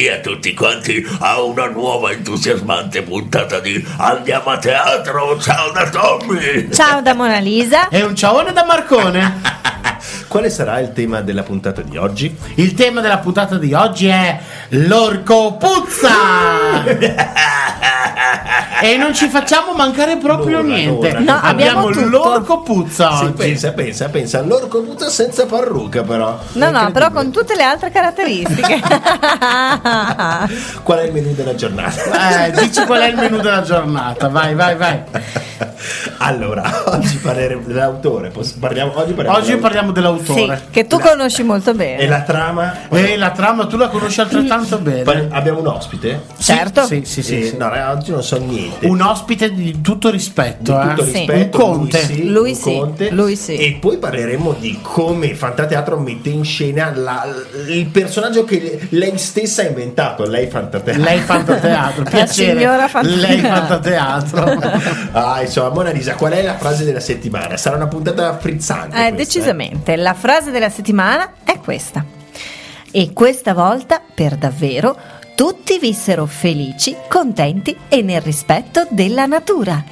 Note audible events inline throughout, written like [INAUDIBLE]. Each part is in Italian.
benvenuti a tutti quanti a una nuova entusiasmante puntata di Andiamo a teatro. Ciao da Tommy! Ciao da Mona Lisa. E un ciaone da Marcone. Quale sarà il tema della puntata di oggi? Il tema della puntata di oggi è l'orco puzza! [LAUGHS] e non ci facciamo mancare proprio L'ora, niente. l'ora. No, abbiamo tutto. l'orco puzza Sì, oggi. pensa, pensa, pensa, l'orco puzza senza parrucca però. No, no, però con tutte le altre caratteristiche. [LAUGHS] Qual è il menù della giornata? Eh, dici qual è il menù della giornata, vai, vai, vai. [LAUGHS] allora, oggi parleremo dell'autore. Parliamo, oggi parliamo Oggi dell'autore. parliamo sì, dell'autore. che tu conosci molto bene. E la trama? E la trama tu la conosci altrettanto Parli- bene. abbiamo un ospite? Certo. Sì, sì, sì. Eh, sì. No, raga, oggi non so niente. Un ospite di tutto rispetto, di tutto eh. Sì. rispetto, Un conte. Lui sì, Lui un sì, conte. lui sì. E poi parleremo di come Fantateatro mette in scena la- il personaggio che lei stessa ha inventato, lei Fantateatro. Lei fantateatro, piacere. signora fantateatro. Lei fantateatro. [LAUGHS] ah, insomma, Mona Lisa, qual è la frase della settimana? Sarà una puntata frizzante. Eh, questa, decisamente. La frase della settimana è questa. E questa volta, per davvero, tutti vissero felici, contenti e nel rispetto della natura.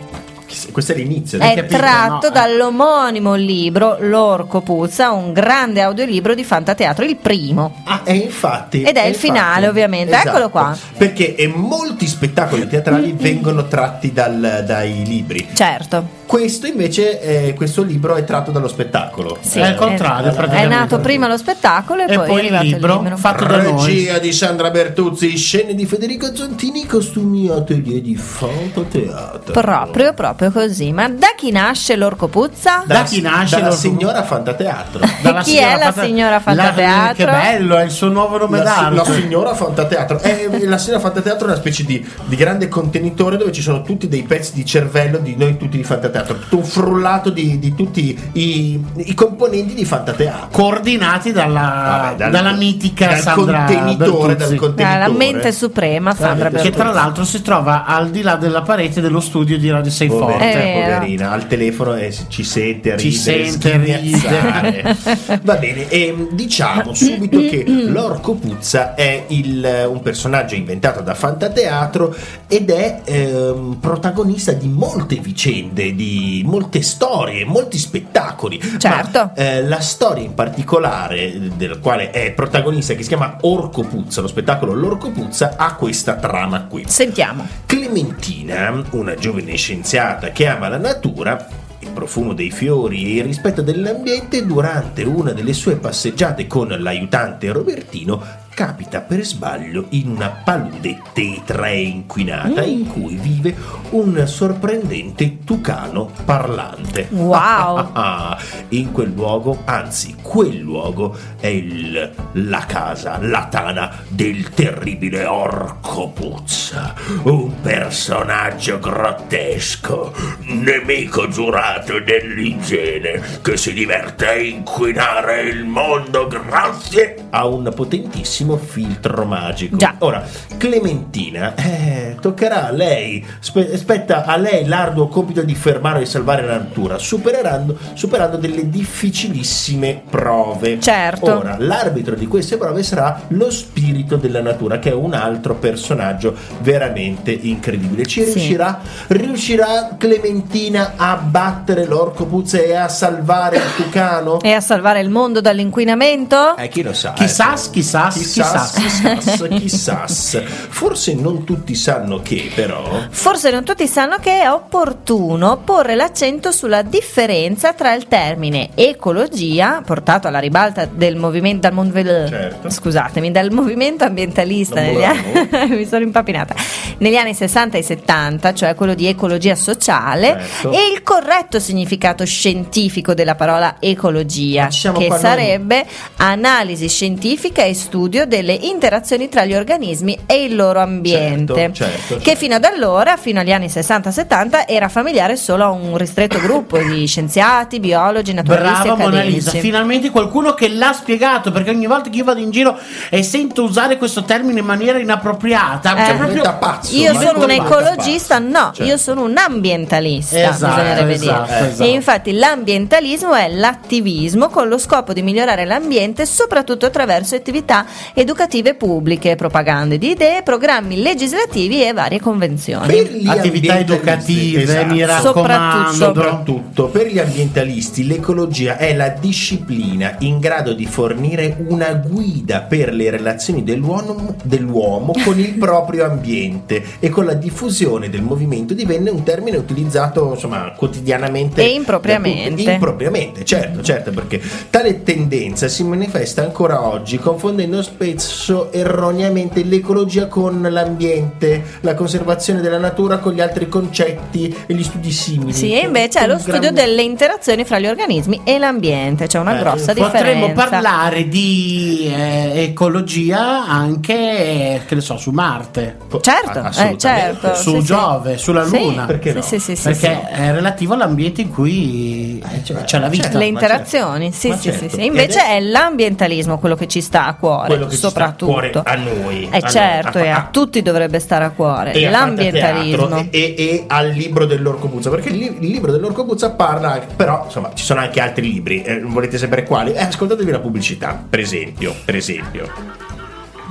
Questo è l'inizio. È capito, tratto no? Eh. dall'omonimo libro L'Orco Puzza, un grande audiolibro di Fantateatro, il primo. Ah, e infatti. Ed è il infatti, finale, ovviamente. Eccolo qua. Perché molti spettacoli teatrali vengono tratti dal- dai libri. Certo. Questo invece, eh, questo libro è tratto dallo spettacolo. Sì. È il contrario, È praticamente. nato prima lo spettacolo e, E poi, è poi il libro, libro. fatto da noi. Regia di Sandra Bertuzzi, scene di Federico Zontini, costumi atelier di Fantateatro. Proprio, proprio così. Ma da chi nasce l'Orco Puzza? Da chi nasce Dalla lo- signora Fantateatro. [LAUGHS] Dalla Chi è la Fanta- signora Fantateatro? che bello, è il suo nuovo nome La, si- la d'arte. signora Fantateatro è, [LAUGHS] la signora Fantateatro è una specie di, di grande contenitore dove ci sono tutti dei pezzi di cervello di noi tutti di Fantateatro tutto un frullato di, di tutti i, i componenti di Fantateatro Coordinati dalla, Vabbè, dal- dalla mitica dal Sandra contenitore, Bertuzzi. dal contenitore. La mente suprema, Sandra Che tra l'altro si trova al di là della parete dello studio di Radio 6 Poverina, Forte. Vero. poverina, al telefono e ci sente Ci ridere, sente sghignazzare. [LAUGHS] Va bene, e diciamo subito che [COUGHS] l'Orco Puzza è il- un personaggio inventato da Fantateatro ed è ehm, protagonista di molte vicende, di molte storie, molti spettacoli. Certo. Ma, eh, la storia in particolare del quale è protagonista, che si chiama Orco Puzza, lo spettacolo L'Orco Puzza, ha questa trama qui. Sentiamo. Clementina, una giovane scienziata che ama la natura, il profumo dei fiori e il rispetto dell'ambiente, durante una delle sue passeggiate con l'aiutante Robertino, capita per sbaglio in una palude tetra e inquinata in cui vive un sorprendente tucano parlante. Wow. [LAUGHS] in quel luogo, anzi, quel luogo è il- la casa, la tana del terribile Orco Puzza, un personaggio grottesco, nemico giurato dell'igiene, che si diverte a inquinare il mondo grazie a un potentissimo filtro magico. Già. Ora, Clementina, eh, toccherà a lei, spe- spetta a lei l'arduo compito di fermare e salvare la natura, superando, superando delle difficilissime prove. Certo. Ora, l'arbitro di queste prove sarà lo spirito della natura, che è un altro personaggio veramente incredibile. Ci Sì. riuscirà? Riuscirà Clementina a battere l'orco puzza e a salvare il tucano? E a salvare il mondo dall'inquinamento? Eh, chi lo sa? Chissà, eh. chissà, Chissà, chissà. chissà, chissà. Forse non tutti sanno che, però. Forse non tutti sanno che è opportuno porre l'accento sulla differenza tra il termine ecologia, portato alla ribalta del movimento, dal mon- Certo. scusatemi, dal movimento ambientalista negli anni, [LAUGHS] mi sono impappinata, negli anni 60 e 70, cioè quello di ecologia sociale, Certo. e il corretto significato scientifico della parola ecologia, che qua noi. sarebbe analisi scientifica e studio delle interazioni tra gli organismi e il loro ambiente, Certo, certo, che certo. fino ad allora, fino agli anni 60-70, era familiare solo a un ristretto gruppo di [LAUGHS] scienziati, biologi, naturalisti Brava e Mona. Lisa, finalmente qualcuno che l'ha spiegato perché ogni volta che io vado in giro e sento usare questo termine in maniera inappropriata, Eh. cioè proprio pazzo. Io sono un ecologista, pazzo. no, Certo. io sono un ambientalista, Esatto, bisognerebbe esatto, dire. esatto. E infatti l'ambientalismo è l'attivismo con lo scopo di migliorare l'ambiente soprattutto attraverso attività educative pubbliche, propagande di idee, programmi legislativi e varie convenzioni. Per gli Attività educative, esatto. mi raccomando. Soprattutto per gli ambientalisti l'ecologia è la disciplina in grado di fornire una guida per le relazioni dell'uomo, dell'uomo con il [LAUGHS] proprio ambiente e con la diffusione del movimento divenne un termine utilizzato insomma quotidianamente E impropriamente. tutti. impropriamente certo certo perché tale tendenza si manifesta ancora oggi confondendo spesso erroneamente l'ecologia con l'ambiente la conservazione della natura con gli altri concetti e gli studi simili Sì, e invece è lo studio gran- delle interazioni fra gli organismi e l'ambiente, c'è una Eh, grossa Potremmo differenza. parlare di eh, ecologia anche, eh, che ne so, su Marte, Certo, eh, certo. su sì, sì. Giove, sulla Sì, Luna. Perché sì, no? sì, sì, sì, perché sì. è relativo all'ambiente in cui cioè, c'è la vita. certo. Le interazioni, sì, sì, certo. sì, Invece è l'ambientalismo quello che ci sta a cuore, che ci sta a soprattutto. cuore a noi Eh a certo, noi, e a- a tutti dovrebbe stare a cuore. e a L'ambientalismo. E, e al libro dell'Orco Puzza perché il, il libro dell'Orco Puzza parla anche- però insomma ci sono anche altri libri eh, volete sapere quali? Eh, ascoltatevi la pubblicità per esempio per esempio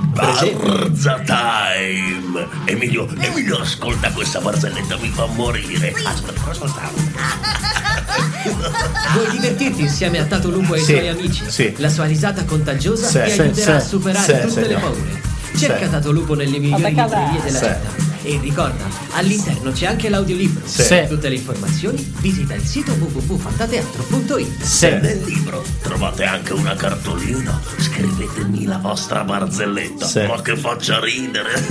Barza Time! Emilio, Emilio, ascolta questa barzelletta, mi fa morire. Ascolta, ascolta. [LAUGHS] Vuoi divertirti insieme a Tato Lupo e i Sì, suoi amici? sì. La sua risata contagiosa Sì, ti sì, aiuterà sì, a superare sì, tutte sì. le paure. Cerca Sì. Tato Lupo nelle migliori librerie della Sì. città. E ricorda, all'interno c'è anche l'audiolibro. Sì. Sì. Tutte le informazioni visita il sito www.fantateatro.it. Sì. Nel libro trovate anche una cartolina. Scrivetemi la vostra barzelletta, Sì. ma che faccia ridere. [LAUGHS]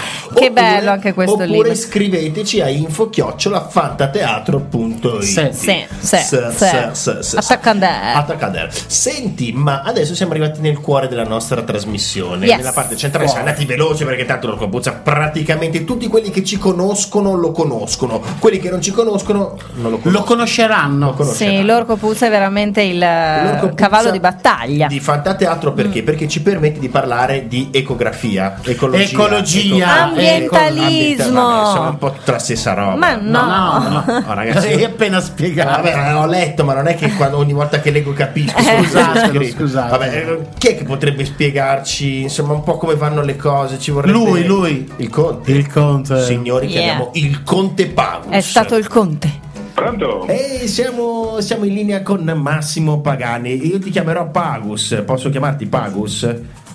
[LAUGHS] Che bello anche questo oppure libro. scriveteci a info-fantateatro.it Sì. Sì, sì, sì. s- s- s- Attaccandere. Attaccandere. Senti, ma adesso siamo arrivati nel cuore della nostra trasmissione, Yes. nella parte centrale. Siamo andati veloci perché tanto lo Puzza praticamente tutti quelli che ci conoscono lo conoscono, quelli che non ci conoscono non lo conoscono. Lo conosceranno. Lo conosceranno. Sì, l'orco puzza è veramente il L'Orco Puzza cavallo di battaglia. Di Fantateatro perché? Perché ci permette di parlare di ecografia, ecologia, Ecologia, Ambientalismo. Vabbè, sono un po' tutta la stessa roba. Ma no. No, no, no. Oh, ragazzi, Hai appena spiegato. Vabbè, ho letto, ma non è che quando- ogni volta che leggo capisco. Eh. Scusatelo, scritto. scusate. Vabbè, eh, chi è che potrebbe spiegarci, insomma, un po' come vanno le cose? Ci vorrebbe Lui, lui. Il conte. Il conte. Signori, Yeah. chiamiamo il conte Pagus. È stato il conte. Pronto? E siamo, siamo in linea con Massimo Pagani. Io ti chiamerò Pagus. Posso chiamarti Pagus?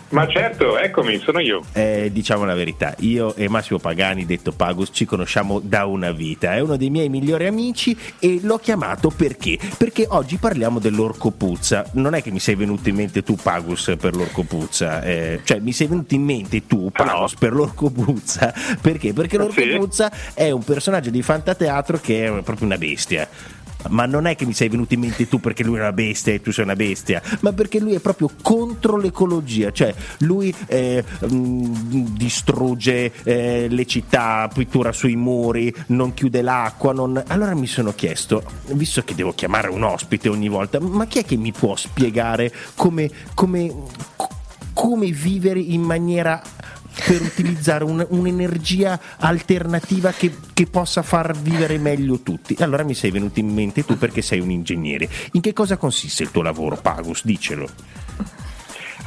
Ma certo, eccomi, sono io. Eh, diciamo la verità, io e Massimo Pagani, detto Pagus, ci conosciamo da una vita. È uno dei miei migliori amici e l'ho chiamato perché? Perché oggi parliamo dell'orco puzza. Non è che mi sei venuto in mente tu, Pagus, per l'orco puzza, eh, cioè mi sei venuto in mente tu, Paus, per l'orco puzza. Perché? Perché l'orco Sì. puzza è un personaggio di fantateatro che è proprio una bestia. Ma non è che mi sei venuto in mente tu perché lui è una bestia e tu sei una bestia, ma perché lui è proprio contro l'ecologia, cioè lui eh, mh, distrugge eh, le città, pittura sui muri, non chiude l'acqua. non- Allora mi sono chiesto, visto che devo chiamare un ospite ogni volta, ma chi è che mi può spiegare come, come, come vivere in maniera per utilizzare un- un'energia alternativa che, che possa far vivere meglio tutti. Allora mi sei venuto in mente tu perché sei un ingegnere. In che cosa consiste il tuo lavoro, Pagus? Dicelo.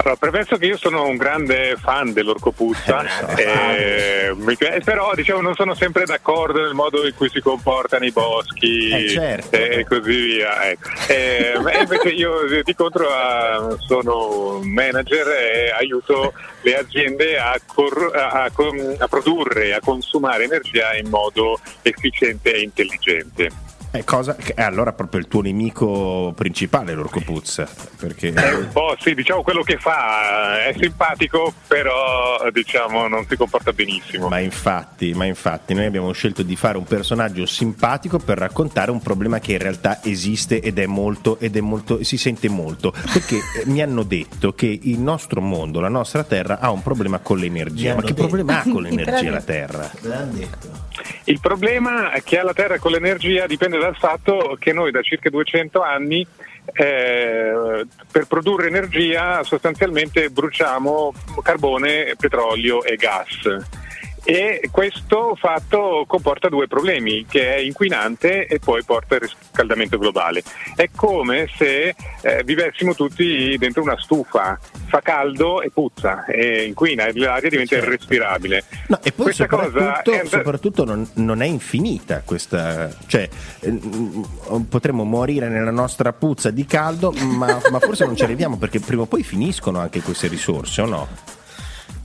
Allora, premesso che io sono un grande fan dell'orco puzza, eh, mi pi- però diciamo non sono sempre d'accordo nel modo in cui si comporta nei boschi Eh, certo. e così via. ecco. Eh, invece io eh, di contro ah, sono un manager e aiuto le aziende a, cor- a- a a produrre, a consumare energia in modo efficiente e intelligente. È cosa che è allora proprio il tuo nemico principale, l'orco puzza. Perché È un po' sì, diciamo quello che fa è simpatico, però diciamo non si comporta benissimo. Ma infatti, ma infatti, noi abbiamo scelto di fare un personaggio simpatico per raccontare un problema che in realtà esiste ed è molto, ed è molto, si sente molto. Perché eh, mi hanno detto che il nostro mondo, la nostra terra, ha un problema con l'energia. Ma che detto. problema ha con [LAUGHS] l'energia la terra? Il problema che ha la Terra con l'energia dipende dal fatto che noi da circa 200 anni eh, per produrre energia sostanzialmente bruciamo carbone, petrolio e gas. E questo fatto comporta due problemi, che è inquinante e poi porta al riscaldamento globale. È come se eh, vivessimo tutti dentro una stufa, fa caldo e puzza, e inquina, e l'aria diventa Certo. irrespirabile. No, e poi Questa cosa soprattutto, è- soprattutto non, non è infinita questa, cioè eh, mm, potremmo morire nella nostra puzza di caldo, ma, ma forse non ci arriviamo perché prima o poi finiscono anche queste risorse, o no?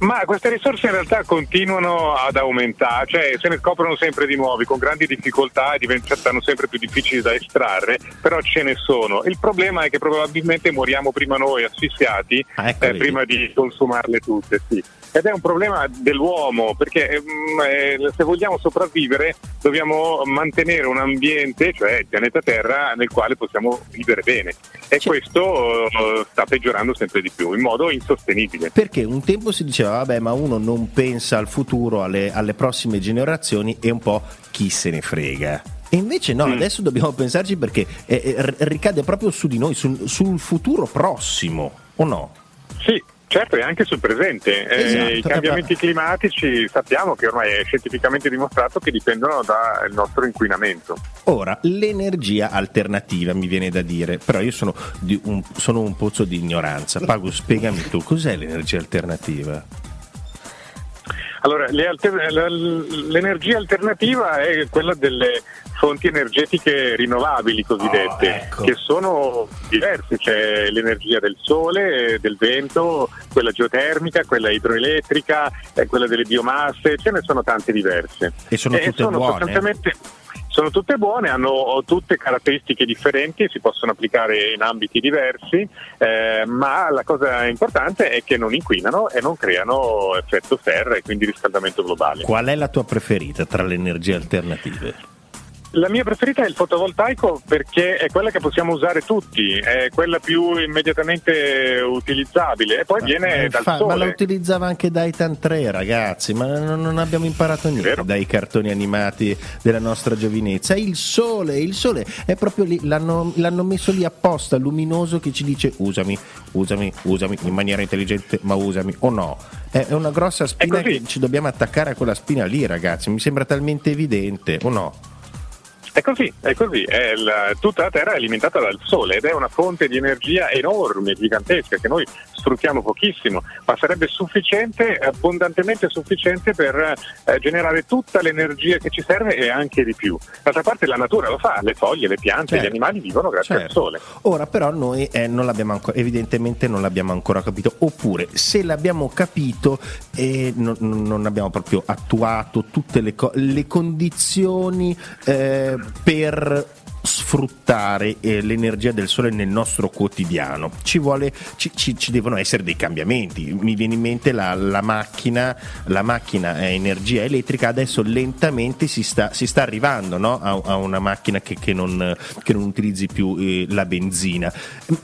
Ma queste risorse in realtà continuano ad aumentare, cioè se ne scoprono sempre di nuovi, con grandi difficoltà e diventano sempre più difficili da estrarre, però ce ne sono. Il problema è che probabilmente moriamo prima noi asfissiati Ah, ecco, eh, prima di consumarle tutte, sì. Ed è un problema dell'uomo, perché ehm, eh, se vogliamo sopravvivere dobbiamo mantenere un ambiente, cioè il pianeta Terra, nel quale possiamo vivere bene. E questo eh, sta peggiorando sempre di più, in modo insostenibile. Perché un tempo si diceva, vabbè, ma uno non pensa al futuro, alle, alle prossime generazioni e un po' chi se ne frega. E invece no, Mm. adesso dobbiamo pensarci perché eh, eh, ricade proprio su di noi, sul, sul futuro prossimo, o no? Sì, certo, e anche sul presente. Eh, Esatto, I cambiamenti eh, climatici sappiamo che ormai è scientificamente dimostrato che dipendono dal nostro inquinamento. Ora, l'energia alternativa mi viene da dire, però io sono, di un, sono un pozzo di ignoranza. Pago, spiegami tu, cos'è l'energia alternativa? Allora, le alter- l'energia alternativa è quella delle fonti energetiche rinnovabili cosiddette, Oh, ecco. che sono diverse, c'è l'energia del sole, del vento, quella geotermica, quella idroelettrica, eh, quella delle biomasse, ce ne sono tante diverse. E sono tutte sono buone? sostanzialmente- sono tutte buone, hanno tutte caratteristiche differenti, si possono applicare in ambiti diversi, eh, ma la cosa importante è che non inquinano e non creano effetto serra e quindi riscaldamento globale. Qual è la tua preferita tra le energie alternative? La mia preferita è il fotovoltaico perché è quella che possiamo usare tutti, è quella più immediatamente utilizzabile e poi viene Eh, dal fa- ma la sole. utilizzava anche Daitan 3, ragazzi, ma non, non abbiamo imparato niente Vero. dai cartoni animati della nostra giovinezza. È il sole, il sole è proprio lì, l'hanno, l'hanno messo lì apposta, luminoso, che ci dice usami, usami, usami in maniera intelligente, ma usami o no. È, una grossa spina che ci dobbiamo attaccare a quella spina lì, ragazzi. Mi sembra talmente evidente, o no? È così, è così. È il- tutta la Terra è alimentata dal Sole ed è una fonte di energia enorme, gigantesca, che noi sfruttiamo pochissimo, ma sarebbe sufficiente, abbondantemente sufficiente per eh, generare tutta l'energia che ci serve e anche di più. D'altra parte la natura lo fa, le foglie, le piante, Certo. gli animali vivono grazie al Certo. Sole. Ora però noi eh, non l'abbiamo ancora, evidentemente non l'abbiamo ancora capito, oppure se l'abbiamo capito e non, non abbiamo proprio attuato tutte le, co- le condizioni eh, per sfruttare eh, l'energia del sole nel nostro quotidiano. Ci, vuole, ci, ci- ci devono essere dei cambiamenti. Mi viene in mente la, la macchina, la macchina a energia elettrica adesso lentamente si sta, si sta arrivando no? a, a una macchina che, che non, che non utilizzi più eh, la benzina.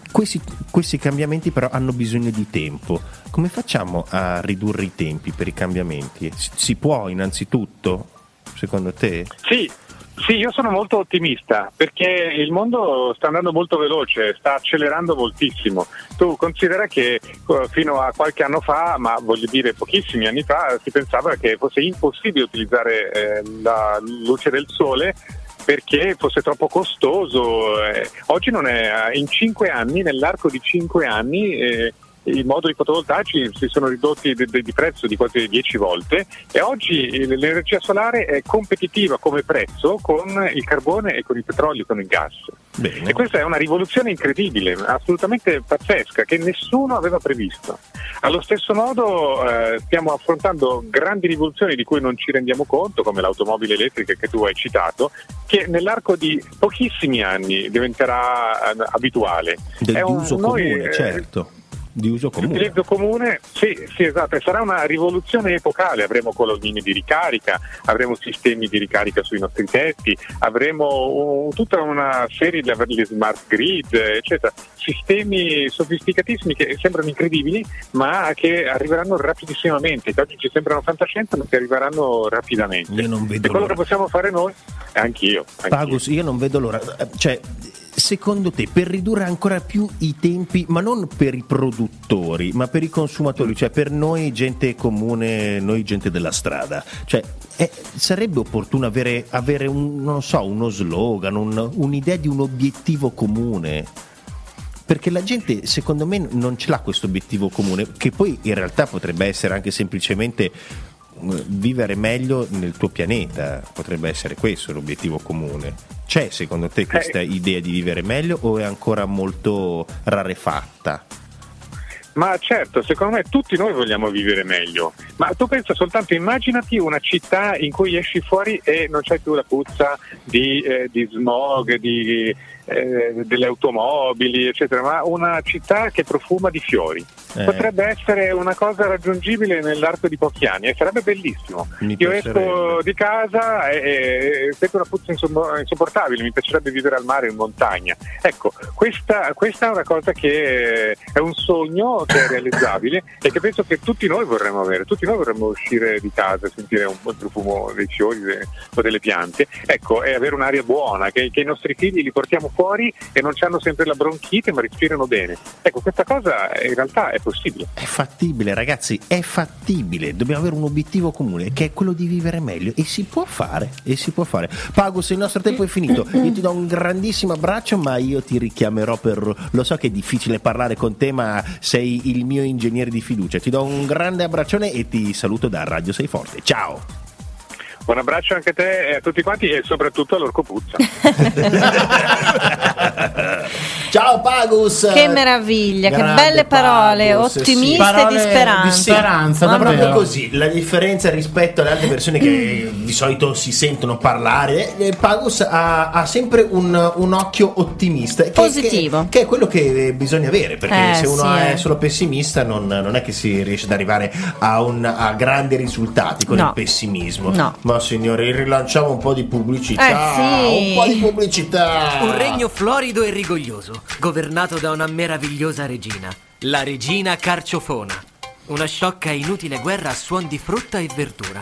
Questi, questi cambiamenti però hanno bisogno di tempo. Come facciamo a ridurre i tempi per i cambiamenti? Si, si può innanzitutto, secondo te? Sì, sì, io sono molto ottimista perché il mondo sta andando molto veloce, sta accelerando moltissimo. Tu considera che eh, fino a qualche anno fa, ma voglio dire pochissimi anni fa, si pensava che fosse impossibile utilizzare eh, la luce del sole perché fosse troppo costoso. eh. Oggi non è, in cinque anni, nell'arco di cinque anni, eh, i moduli fotovoltaici si sono ridotti di, di- prezzo di quasi 10 volte e oggi l'energia solare è competitiva come prezzo con il carbone e con il petrolio, con il gas. Bene. E questa è una rivoluzione incredibile, assolutamente pazzesca, che nessuno aveva previsto. Allo stesso modo eh, stiamo affrontando grandi rivoluzioni di cui non ci rendiamo conto, come l'automobile elettrica che tu hai citato, che nell'arco di pochissimi anni diventerà eh, abituale. Del È un- uso noi, comune, eh, certo. Di uso comune. L'utilizzo comune, sì, sì, esatto, e sarà una rivoluzione epocale, avremo colonnine di ricarica, avremo sistemi di ricarica sui nostri tetti, avremo uh, tutta una serie di smart grid, eccetera, sistemi sofisticatissimi che sembrano incredibili, ma che arriveranno rapidissimamente, che oggi ci sembrano fantascienza, ma che arriveranno rapidamente. Io non vedo e quello l'ora. che possiamo fare noi, anch'io, anch'io. Pagus, io non vedo l'ora. Cioè, secondo te per ridurre ancora più i tempi, ma non per i produttori, ma per i consumatori, cioè per noi gente comune, noi gente della strada, cioè eh, sarebbe opportuno avere, avere un, so, uno slogan, un- un'idea di un obiettivo comune? Perché la gente, secondo me, non ce l'ha questo obiettivo comune, che poi in realtà potrebbe essere anche semplicemente eh, vivere meglio nel tuo pianeta, potrebbe essere questo l'obiettivo comune. C'è secondo te questa idea di vivere meglio o è ancora molto rarefatta? Ma certo, secondo me tutti noi vogliamo vivere meglio. Ma tu pensa soltanto, immaginati una città in cui esci fuori e non c'è più la puzza di, eh, di smog, di, eh, delle automobili, eccetera, ma una città che profuma di fiori. Eh. Potrebbe essere una cosa raggiungibile nell'arco di pochi anni e sarebbe bellissimo. Mi Io esco di casa e, e sento una puzza insopportabile, mi piacerebbe vivere al mare o in montagna. Ecco, questa, questa è una cosa che è un sogno che è realizzabile [LAUGHS] e che penso che tutti noi vorremmo avere. Tutti noi vorremmo uscire di casa e sentire un po' il profumo dei fiori de- o delle piante. Ecco, e avere un'aria buona, che, che i nostri figli li portiamo fuori e non hanno sempre la bronchite ma respirano bene. Ecco, questa cosa in realtà è possibile. È fattibile, ragazzi, è fattibile. Dobbiamo avere un obiettivo comune che è quello di vivere meglio e si può fare. E si può fare. Pagus, il nostro tempo è finito. Io ti do un grandissimo abbraccio, ma io ti richiamerò per. Lo so che è difficile parlare con te, ma sei il mio ingegnere di fiducia. Ti do un grande abbraccione e ti saluto da Radio Sei Forte. Ciao! Un abbraccio anche a te e a tutti quanti e soprattutto all'Orco Puzza. [LAUGHS] Ciao Pagus! Che meraviglia, che Grande belle parole, Pagus, sì. ottimiste Parole e di speranza. di speranza, davvero. Proprio così, la differenza rispetto alle altre persone che di solito si sentono parlare, Pagus ha, ha sempre un, un occhio ottimista. Che, Positivo. Che, che è quello che bisogna avere, perché Eh, se uno sì, è eh. solo pessimista non, non è che si riesce ad arrivare a, un- a grandi risultati con No. il pessimismo. No. Ma signori, rilanciamo un po' di pubblicità. Eh, sì. Un po' di pubblicità. Un regno florido e rigoglioso, governato da una meravigliosa regina, la regina Carciofona. Una sciocca e inutile guerra a suon di frutta e verdura.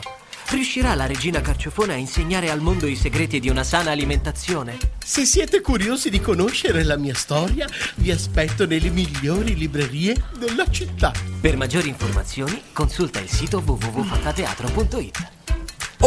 Riuscirà la regina Carciofona a insegnare al mondo i segreti di una sana alimentazione? Se siete curiosi di conoscere la mia storia, vi aspetto nelle migliori librerie della città. Per maggiori informazioni, consulta il sito www.fantateatro.it.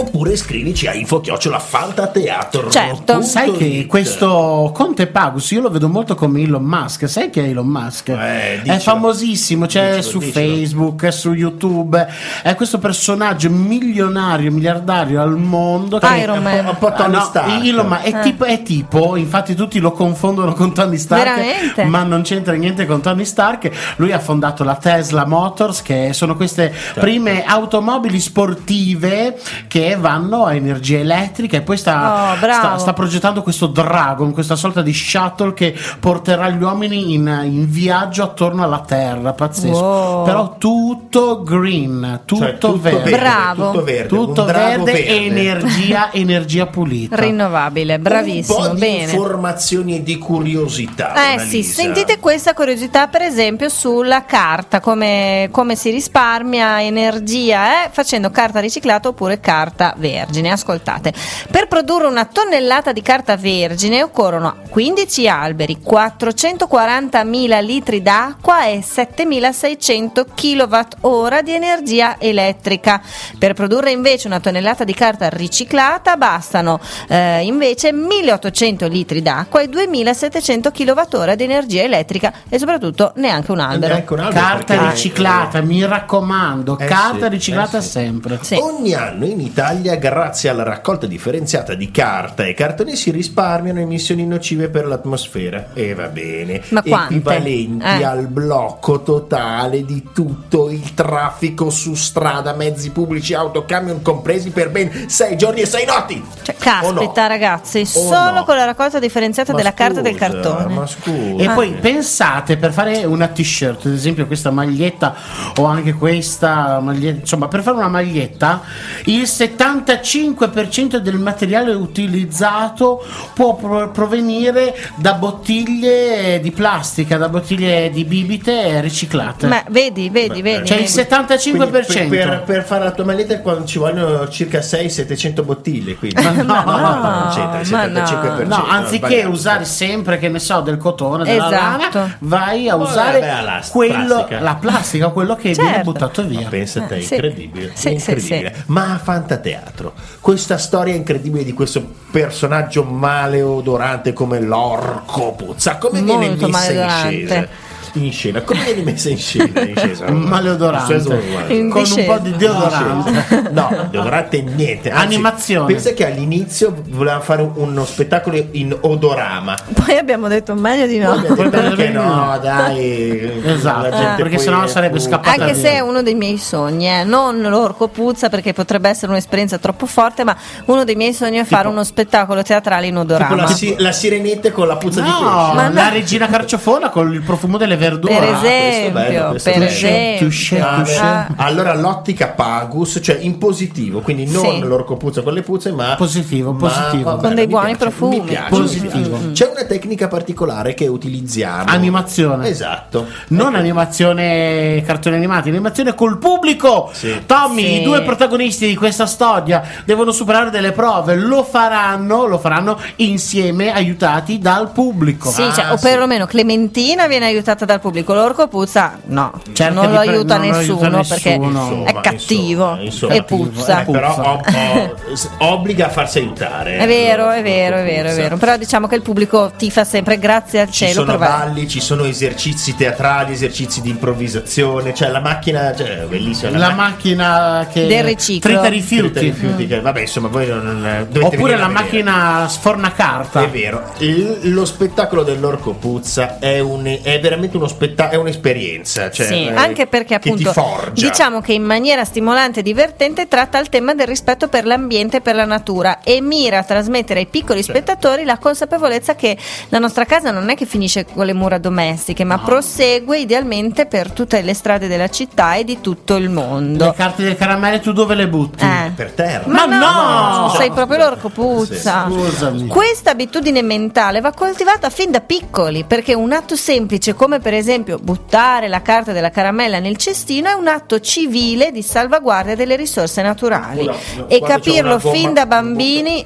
Oppure scrivici a info fantateatro. Certo. Sai che questo Conte Pagus io lo vedo molto come Elon Musk. Sai che è Elon Musk? Eh, è famosissimo, c'è Dicelo, su dicelo. Facebook, è su YouTube. È questo personaggio milionario, miliardario al mondo. che- Iron Man. Un po' Tony Ah, no, Stark. Elon Musk è, Eh. tipo, è tipo, infatti tutti lo confondono con Tony Stark, Veramente? ma non c'entra niente con Tony Stark. Lui ha fondato la Tesla Motors, che sono queste Certo. prime automobili sportive che vanno a energia elettrica e poi sta, Oh, sta, sta progettando questo Dragon, questa sorta di shuttle che porterà gli uomini in, in viaggio attorno alla Terra, pazzesco. Wow. Però tutto green, tutto, Cioè, tutto verde. Bravo. Tutto verde. Tutto un verde, e energia, [LAUGHS] energia pulita. Rinnovabile, Un bravissimo, po' di bene. informazioni e di curiosità. Eh Annalisa. sì, sentite questa curiosità per esempio sulla carta, come, come si risparmia energia eh, facendo carta riciclata oppure carta vergine. Ascoltate, per produrre una tonnellata di carta vergine occorrono 15 alberi, 440.000 litri d'acqua e 7.600 kWh di energia elettrica. Per produrre invece una tonnellata di carta riciclata bastano eh, invece 1.800 litri d'acqua e 2.700 kWh di energia elettrica e soprattutto neanche un albero. Neanche un albero, Carta riciclata, mi raccomando, Eh carta sì, riciclata eh sì. sempre. Sì. Ogni anno in Italia, grazie alla raccolta differenziata di carta e cartone, si risparmiano emissioni nocive per l'atmosfera. E va bene. Ma quante? Equivalenti Eh. al blocco totale di tutto il traffico su strada, mezzi pubblici, auto, camion compresi per ben sei giorni e sei notti. Cioè, O no? caspita ragazzi, O solo no? con la raccolta differenziata Ma della carta e del scusa, cartone. Ma scusa. E Ah. poi pensate per fare una t-shirt, ad esempio questa maglietta o anche questa maglietta, insomma per fare una maglietta il 75% del materiale utilizzato può pro- provenire da bottiglie di plastica, da bottiglie di bibite riciclate. Ma vedi, vedi, vedi. Cioè il vedi. 75%. Quindi per, per, per fare la tua maglietta quando ci vogliono circa 600-700 bottiglie. Quindi. Ma [LAUGHS] no, no, no, ma no. 75%. No, anziché sbagliato. usare sempre, che ne so, del cotone, della Esatto. lana, vai a Oh, usare vabbè, la quello, plastica. la plastica, quello che Certo. viene buttato via. Pensa a te, Eh, sì. incredibile, Sì, incredibile. sì, Ma a Fantateatro, questa storia incredibile di questo personaggio maleodorante come l'orco puzza, come viene Molto messa in maleodorante. In scena, come viene messa in scena? In scena? Maleodorante. Con un po' di deodorante. No, deodorante niente. Anzi, Animazione. Pensa che all'inizio volevamo fare uno spettacolo in odorama. Poi abbiamo detto meglio di no. Poi perché no, dai. Esatto, perché sennò sarebbe scappata Anche via. se è uno dei miei sogni, eh. non l'orco puzza perché potrebbe essere un'esperienza troppo forte, ma uno dei miei sogni è fare uno spettacolo teatrale in Tipo odorama. la, si- la sirenetta con la puzza di No, pesce. Ma no. la regina carciofona con il profumo delle verdure. Per Ah, esempio, bello, per esempio. Touché, Ah, touché. Ah. Allora l'ottica pagus, cioè in positivo, quindi non Sì. l'orco puzza con le puzze, ma Positivo, ma- positivo. va Con dei mi buoni piace, profumi. Mi piace, Positivo. mi piace. C'è una tecnica particolare che utilizziamo. Animazione. Esatto. Non animazione cartoni animati, animazione col pubblico. Sì. Tommy, Sì. i due protagonisti di questa storia devono superare delle prove, lo faranno, lo faranno insieme aiutati dal pubblico. Sì, Ah, cioè, o sì. perlomeno Clementina viene aiutata dal pubblico, l'orco puzza no, Cerca non lo pre- aiuta non lo aiuta nessuno nessuno. perché Insomma, è cattivo insomma, insomma. e puzza. Eh, però Puzza. ob- o- s- obbliga a farsi aiutare. È vero, è vero, è vero, è vero. Però diciamo che il pubblico tifa sempre grazie al Ci cielo sono per va- balli, ci sono esercizi teatrali, esercizi di improvvisazione, cioè la macchina, cioè, bellissima. La macchina che Del riciclo. trita Rifiuti. rifiuti. rifiuti che, vabbè, insomma, voi non, Oppure la macchina sforna carta. È vero, Il- lo spettacolo dell'orco puzza è, un- è veramente uno spettacolo, è un'esperienza. Cioè, Sì, eh, anche perché appunto diciamo che in maniera stimolante e divertente tratta il tema del rispetto per l'ambiente e per la natura e mira a trasmettere ai piccoli spettatori la consapevolezza che la nostra casa non è che finisce con le mura domestiche, ma prosegue idealmente per tutte le strade della città e di tutto il Le mondo. carte del caramelle tu dove le butti? Eh. per terra. Ma, Ma no, no! sei proprio l'orco puzza. Scusami. Questa abitudine mentale va coltivata fin da piccoli, perché un atto semplice come per esempio buttare la carta della caramella nel cestino è un atto civile di salvaguardia delle risorse naturali. Scusa, e capirlo gomma- fin da bambini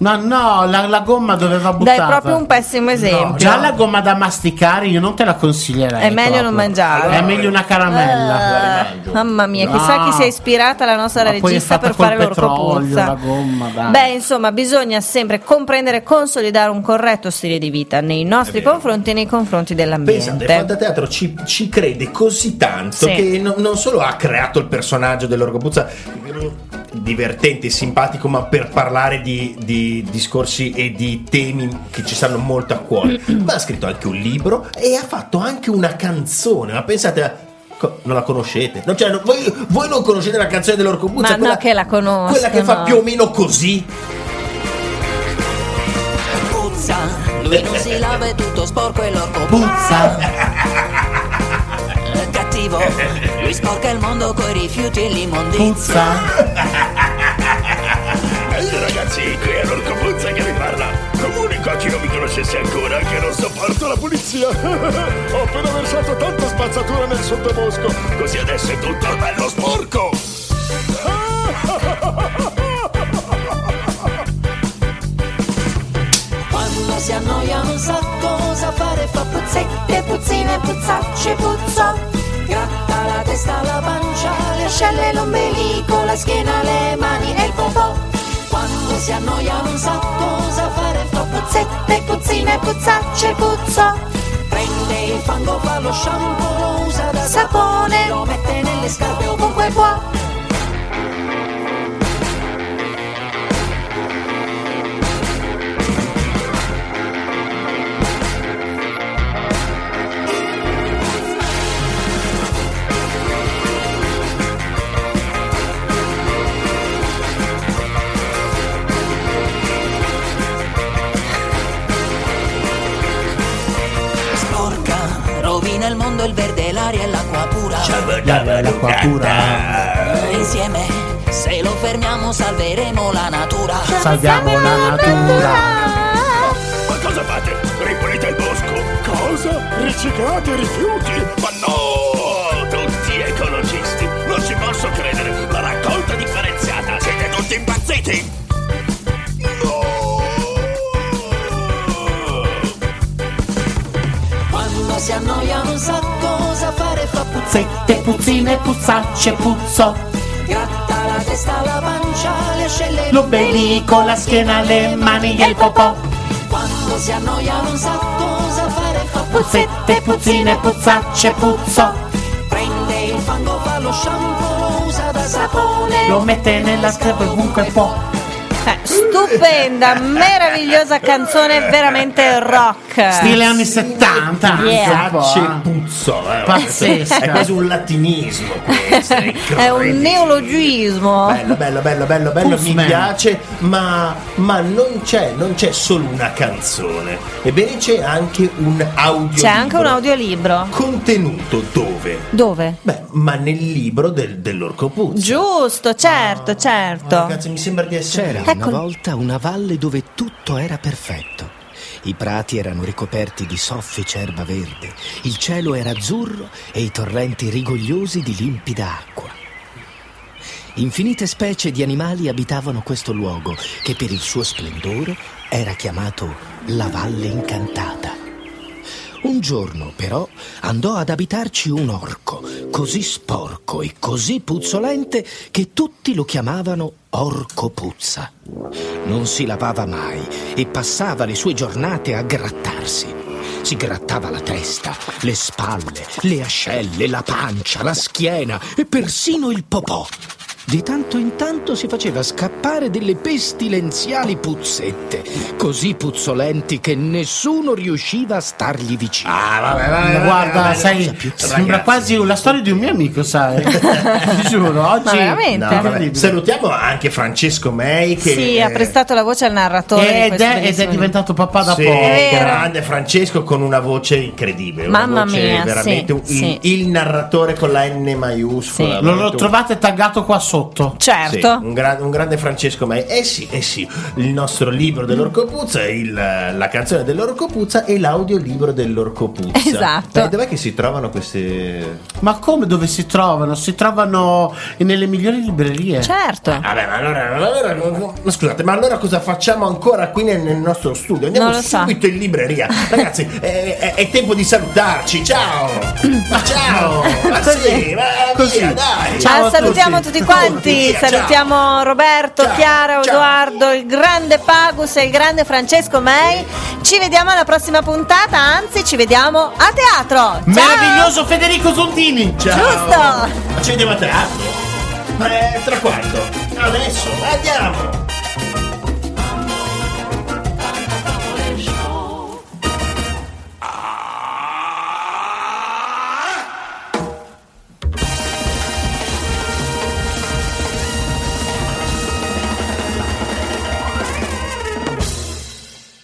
Ma no, la, la gomma doveva dai buttata. proprio un pessimo esempio. Già la gomma da masticare io non te la consiglierei. È meglio proprio. non mangiarla. È meglio una caramella. Ah, mamma mia, chissà No. chi si è ispirata alla nostra regista per fare l'orco petrolio, puzza. la gomma, dai. Beh, insomma, bisogna sempre comprendere e consolidare un corretto stile di vita nei nostri confronti e nei confronti Pensate, dell'ambiente. Fantateatro ci, ci crede così tanto Sì. che no- non solo ha creato il personaggio dell'orco puzza mm, divertente, simpatico, ma per parlare di, di discorsi e di temi che ci stanno molto a cuore, [CLEARS THROAT] ma ha scritto anche un libro e ha fatto anche una canzone. Ma pensate non la conoscete? No, cioè, voi, voi non conoscete la canzone dell'orco puzza? Ma no che la conosco, Quella che fa più o meno così. puzza Lui non si lava è tutto sporco e l'orco Puzza. è [LAUGHS] cattivo Lui sporca il mondo coi rifiuti e l'immondizia Puzza. [LAUGHS] Ehi ragazzi, qui è l'orco puzza che vi parla. Comunico a chi non mi conoscesse ancora che non sopporto la pulizia. [LAUGHS] Ho appena versato tanta spazzatura nel sottobosco, così adesso è tutto bello sporco. Quando si annoia non sa cosa fare Fa puzzette, puzzine, puzzacce, puzzò Gratta la testa, la pancia, le ascelle, l'ombelico La schiena, le mani e il popò si annoia non sa cosa fare Fa puzzette, puzzine, puzzacce, puzzò Prende il fango, fa lo shampoo, lo usa da sapone Lo mette nelle scarpe ovunque può mondo, il verde, l'aria e l'acqua pura L'acqua pura. Insieme se Se lo fermiamo salveremo la natura. Salviamo la natura. Ma cosa fate? Ripulite il bosco? Cosa? Riciclate i rifiuti? Ma Puzzette, puzzine, puzzacce, puzzo. Gratta la testa, la pancia, le ascelle L'ombelico, la schiena, le mani e il popò. Quando si annoia non sa cosa fare fa Puzzette, puzzine, puzzacce, puzzo. Prende il fango, fa lo shampoo, lo usa da sapone Lo mette nella scritta ovunque può. Eh, stupenda, meravigliosa canzone, veramente rock. Stile anni 70. Yeah. un Facce eh. Pazzesca. È quasi un latinismo questo. È, [LAUGHS] È un neologismo. Bello, bello, bello, bello, bello, mi piace, ma, ma non c'è, non c'è solo una canzone. Ebbene c'è anche un audio. C'è anche un audiolibro. Contenuto dove? Dove? Beh, ma nel libro del, dell'Orco Puzzo. Giusto, certo, certo. Ragazzi, mi sembra di essere. C'era Ecco. una volta una valle dove tutto era perfetto. I prati erano ricoperti di soffice erba verde, il cielo era azzurro e i torrenti rigogliosi di limpida acqua. Infinite specie di animali abitavano questo luogo che per il suo splendore era chiamato la Valle Incantata. Un giorno, però, andò ad abitarci un orco, così sporco e così puzzolente che tutti lo chiamavano Orco Puzza. Non si lavava mai e passava le sue giornate a grattarsi. Si grattava la testa, le spalle, le ascelle, la pancia, la schiena e persino il popò. Di tanto in tanto si faceva scappare delle pestilenziali puzzette, così puzzolenti che nessuno riusciva a stargli vicino. Ah, vabbè, vabbè, guarda, vabbè, sai, ragazzi. sembra quasi la storia di un mio amico, sai? [LAUGHS] Ti giuro, oggi. No, vabbè. Salutiamo anche Francesco May che Sì, ha prestato la voce al narratore. Ed è, ed è diventato papà da Sì, poco. Grande Francesco con una voce incredibile. una Mamma voce mia, veramente sì, un- sì. il narratore con la N maiuscola. Sì. Lo, lo trovate taggato qua sotto. Sì, Certo. un, gra- un grande Francesco Mai. Eh sì, eh sì, il nostro libro dell'Orco Puzza, il- la canzone dell'Orco Puzza e l'audiolibro dell'Orco Puzza. Esatto. Eh, dov'è che si trovano queste... Ma come dove si trovano? Si trovano nelle migliori librerie. Certo. Vabbè, ma allora, allora- ma scusate, ma allora cosa facciamo ancora qui nel, nel nostro studio? Andiamo lo so. subito in libreria. Ragazzi, [LAUGHS] è, è- è tempo di salutarci. Ciao! Ma [COUGHS] ciao! Ma sì, ma Così. via, dai! Ciao Ah, a salutiamo tutti. tutti quanti, Ciao. salutiamo Roberto, Ciao, Chiara, ciao. Edoardo, il grande Pagus e il grande Francesco May. Ci vediamo alla prossima puntata, anzi ci vediamo a teatro. Ciao! Meraviglioso Federico Zontini. Ciao! Giusto. Ma ci vediamo a teatro? È tra quanto? Adesso, andiamo!